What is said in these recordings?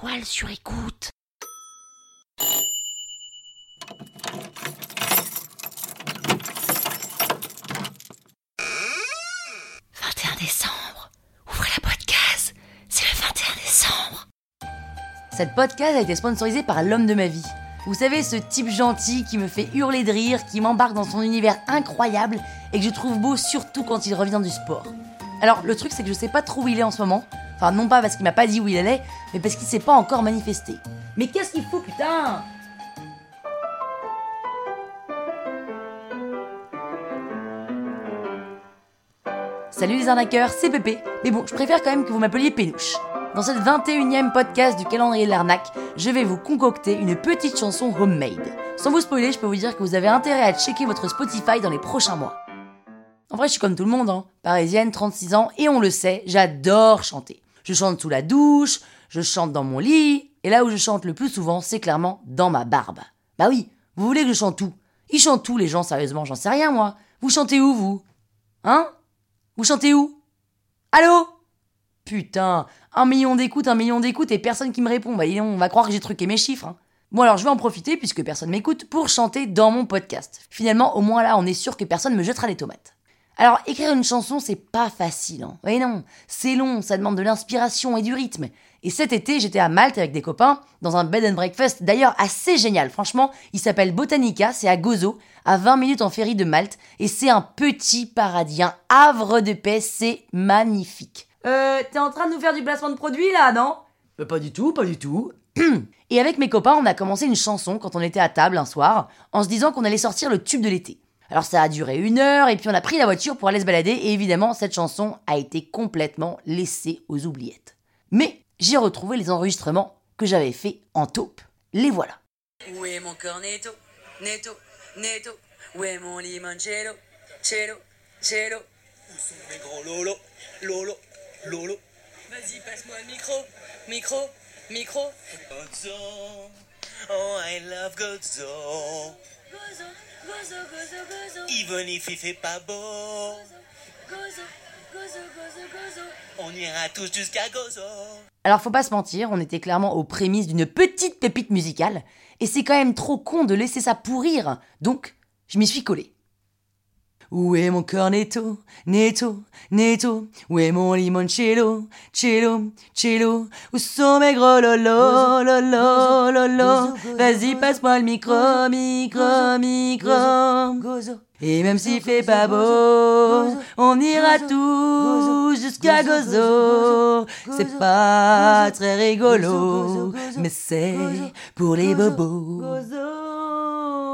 toile sur écoute. « 21 décembre. Ouvrez la podcast. C'est le 21 décembre. Cette podcast a été sponsorisée par l'homme de ma vie. Vous savez, ce type gentil qui me fait hurler de rire, qui m'embarque dans son univers incroyable et que je trouve beau surtout quand il revient du sport. Alors, le truc, c'est que je sais pas trop où il est en ce moment. Enfin, non pas parce qu'il m'a pas dit où il allait, mais parce qu'il s'est pas encore manifesté. Mais qu'est-ce qu'il faut, putain? Salut les arnaqueurs, c'est Pépé. Mais bon, je préfère quand même que vous m'appeliez Pénouche. Dans cette 21ème podcast du calendrier de l'arnaque, je vais vous concocter une petite chanson homemade. Sans vous spoiler, je peux vous dire que vous avez intérêt à checker votre Spotify dans les prochains mois. En vrai, je suis comme tout le monde, hein. parisienne, 36 ans, et on le sait, j'adore chanter. Je chante sous la douche, je chante dans mon lit, et là où je chante le plus souvent, c'est clairement dans ma barbe. Bah oui, vous voulez que je chante tout? Ils chantent tout, les gens, sérieusement, j'en sais rien, moi. Vous chantez où, vous? Hein? Vous chantez où? Allô? Putain, un million d'écoutes, un million d'écoutes et personne qui me répond. Bah, on va croire que j'ai truqué mes chiffres. Hein. Bon alors je vais en profiter puisque personne m'écoute pour chanter dans mon podcast. Finalement, au moins là, on est sûr que personne me jettera des tomates. Alors écrire une chanson, c'est pas facile. Hein. Oui non, c'est long, ça demande de l'inspiration et du rythme. Et cet été, j'étais à Malte avec des copains dans un bed and breakfast d'ailleurs assez génial. Franchement, il s'appelle Botanica, c'est à Gozo, à 20 minutes en ferry de Malte et c'est un petit paradis, un havre de paix, c'est magnifique. Euh, t'es en train de nous faire du placement de produit là, non? Euh, Pas du tout, pas du tout. Et avec mes copains, on a commencé une chanson quand on était à table un soir, en se disant qu'on allait sortir le tube de l'été. Alors ça a duré une heure, et puis on a pris la voiture pour aller se balader, et évidemment, cette chanson a été complètement laissée aux oubliettes. Mais j'ai retrouvé les enregistrements que j'avais fait en taupe. Les voilà. Où est mon cornetto Netto, netto Où est mon limoncello Cello, cello? Où sont mes gros lolo Lolo, lolo? Vas-y, passe-moi le micro Micro, micro Oh, I love If il fait pas beau. On ira tous jusqu'à Gozo Alors faut pas se mentir, on était clairement aux prémices d'une petite pépite musicale, et c'est quand même trop con de laisser ça pourrir, donc je m'y suis collé. Où est mon cornetto, netto, netto Où est mon limoncello, cello, cello Où sont mes gros lolo, lolo, lolo Vas-y, passe-moi le micro, micro, micro. Et même s'il fait pas beau, on ira tous jusqu'à Gozo. C'est pas très rigolo, mais c'est pour les bobos.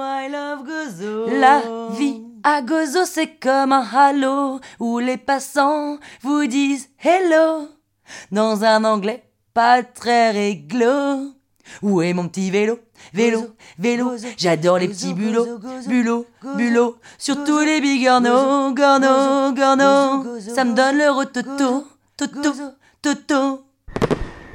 I love Gozo. La vie à Gozo, c'est comme un halo où les passants vous disent hello. Dans un anglais pas très réglo. Où est mon petit vélo? Vélo, vélo, j'adore les petits bulots, bulots, bulots, surtout les bigorneaux, gorneaux, gorneaux, ça me donne le rototo, toto, toto.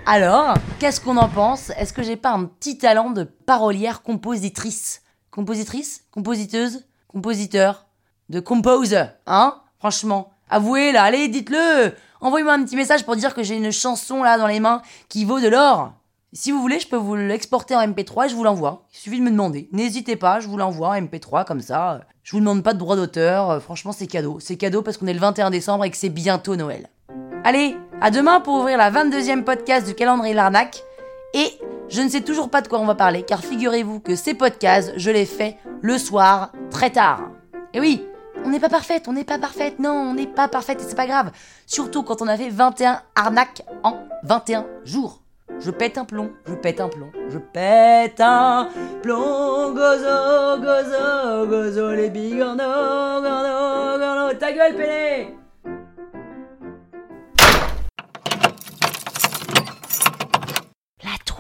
Alors, qu'est-ce qu'on en pense? Est-ce que j'ai pas un petit talent de parolière compositrice? Compositrice? Compositeuse? Compositeur De composer, hein Franchement, avouez là, allez, dites-le Envoyez-moi un petit message pour dire que j'ai une chanson là dans les mains qui vaut de l'or. Si vous voulez, je peux vous l'exporter en MP3 et je vous l'envoie. Il suffit de me demander. N'hésitez pas, je vous l'envoie en MP3 comme ça. Je vous demande pas de droit d'auteur. Euh, Franchement, c'est cadeau. C'est cadeau parce qu'on est le 21 décembre et que c'est bientôt Noël. Allez, à demain pour ouvrir la 22e podcast du calendrier Larnaque. Et je ne sais toujours pas de quoi on va parler, car figurez-vous que ces podcasts, je les fais le soir, très tard. Et oui, on n'est pas parfaite, on n'est pas parfaite, non, on n'est pas parfaite et c'est pas grave. Surtout quand on a fait 21 arnaques en 21 jours. Je pète un plomb, je pète un plomb, je pète un plomb, gozo, gozo, gozo, les bigorneaux, gorneaux, gorneaux, ta gueule, Pélé